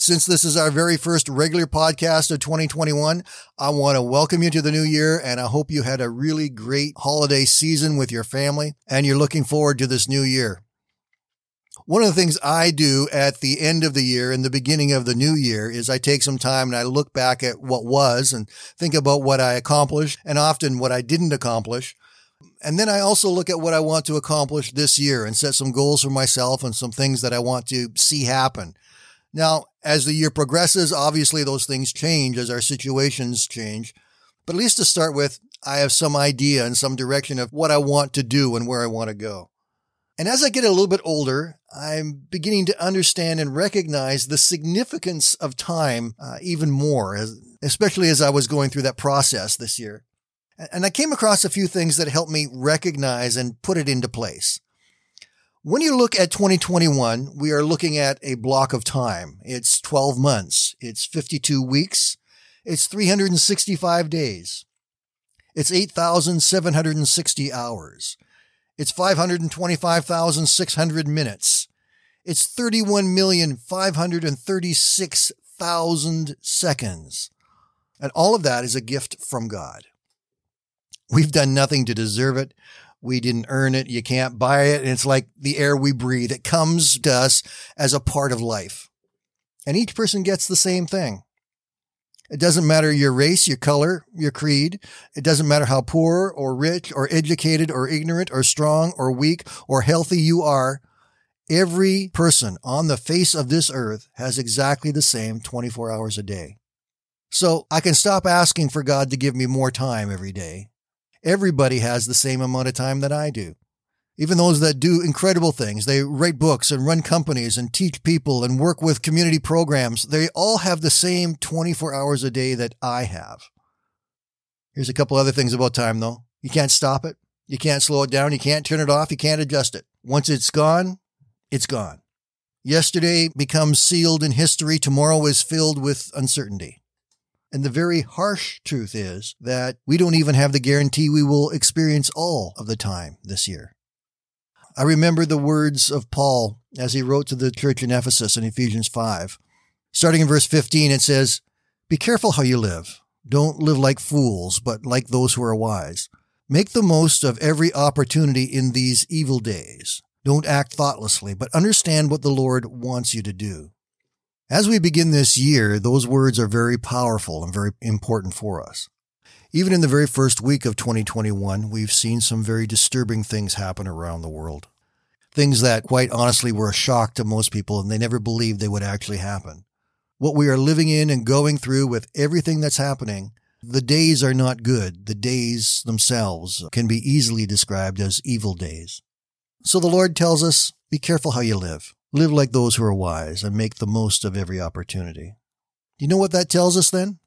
Since this is our very first regular podcast of 2021, I want to welcome you to the new year and I hope you had a really great holiday season with your family and you're looking forward to this new year. One of the things I do at the end of the year and the beginning of the new year is I take some time and I look back at what was and think about what I accomplished and often what I didn't accomplish. And then I also look at what I want to accomplish this year and set some goals for myself and some things that I want to see happen. Now, as the year progresses, obviously those things change as our situations change. But at least to start with, I have some idea and some direction of what I want to do and where I want to go. And as I get a little bit older, I'm beginning to understand and recognize the significance of time uh, even more, as, especially as I was going through that process this year. And I came across a few things that helped me recognize and put it into place. When you look at 2021, we are looking at a block of time. It's 12 months. It's 52 weeks. It's 365 days. It's 8,760 hours. It's 525,600 minutes. It's 31,536,000 seconds. And all of that is a gift from God. We've done nothing to deserve it. We didn't earn it. You can't buy it. And it's like the air we breathe. It comes to us as a part of life. And each person gets the same thing. It doesn't matter your race, your color, your creed. It doesn't matter how poor or rich or educated or ignorant or strong or weak or healthy you are. Every person on the face of this earth has exactly the same 24 hours a day. So I can stop asking for God to give me more time every day Everybody has the same amount of time that I do. Even those that do incredible things, they write books and run companies and teach people and work with community programs. They all have the same 24 hours a day that I have. Here's a couple other things about time though. You can't stop it. You can't slow it down. You can't turn it off. You can't adjust it. Once it's gone, it's gone. Yesterday becomes sealed in history. Tomorrow is filled with uncertainty. And the very harsh truth is that we don't even have the guarantee we will experience all of the time this year. I remember the words of Paul as he wrote to the church in Ephesus in Ephesians 5. Starting in verse 15, it says, Be careful how you live. Don't live like fools, but like those who are wise. Make the most of every opportunity in these evil days. Don't act thoughtlessly, but understand what the Lord wants you to do. As we begin this year, those words are very powerful and very important for us. Even in the very first week of 2021, we've seen some very disturbing things happen around the world. Things that, quite honestly, were a shock to most people and they never believed they would actually happen. What we are living in and going through with everything that's happening, the days are not good. The days themselves can be easily described as evil days. So the Lord tells us, be careful how you live. Live like those who are wise and make the most of every opportunity. You know what that tells us then?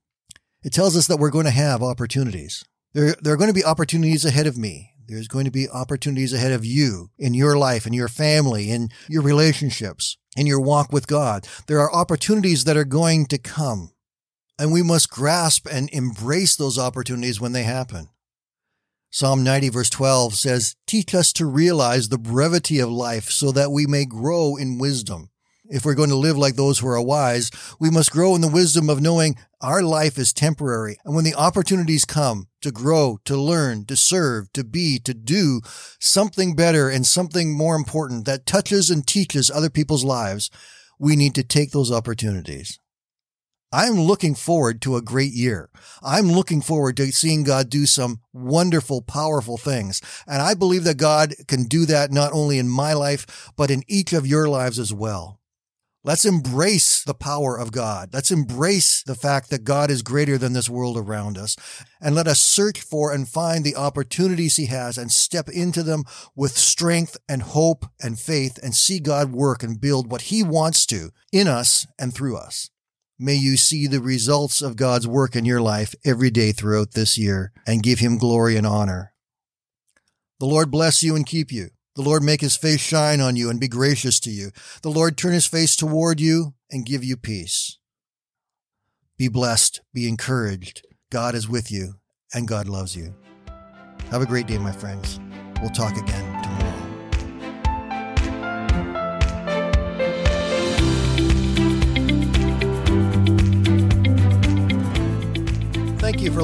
It tells us that we're going to have opportunities. There, there are going to be opportunities ahead of me. There's going to be opportunities ahead of you in your life, in your family, in your relationships, in your walk with God. There are opportunities that are going to come. And we must grasp and embrace those opportunities when they happen. Psalm 90 verse 12 says, Teach us to realize the brevity of life so that we may grow in wisdom. If we're going to live like those who are wise, we must grow in the wisdom of knowing our life is temporary. And when the opportunities come to grow, to learn, to serve, to be, to do something better and something more important that touches and teaches other people's lives, we need to take those opportunities. I'm looking forward to a great year. I'm looking forward to seeing God do some wonderful, powerful things. And I believe that God can do that not only in my life, but in each of your lives as well. Let's embrace the power of God. Let's embrace the fact that God is greater than this world around us. And let us search for and find the opportunities he has and step into them with strength and hope and faith and see God work and build what he wants to in us and through us. May you see the results of God's work in your life every day throughout this year and give him glory and honor. The Lord bless you and keep you. The Lord make his face shine on you and be gracious to you. The Lord turn his face toward you and give you peace. Be blessed, be encouraged. God is with you and God loves you. Have a great day, my friends. We'll talk again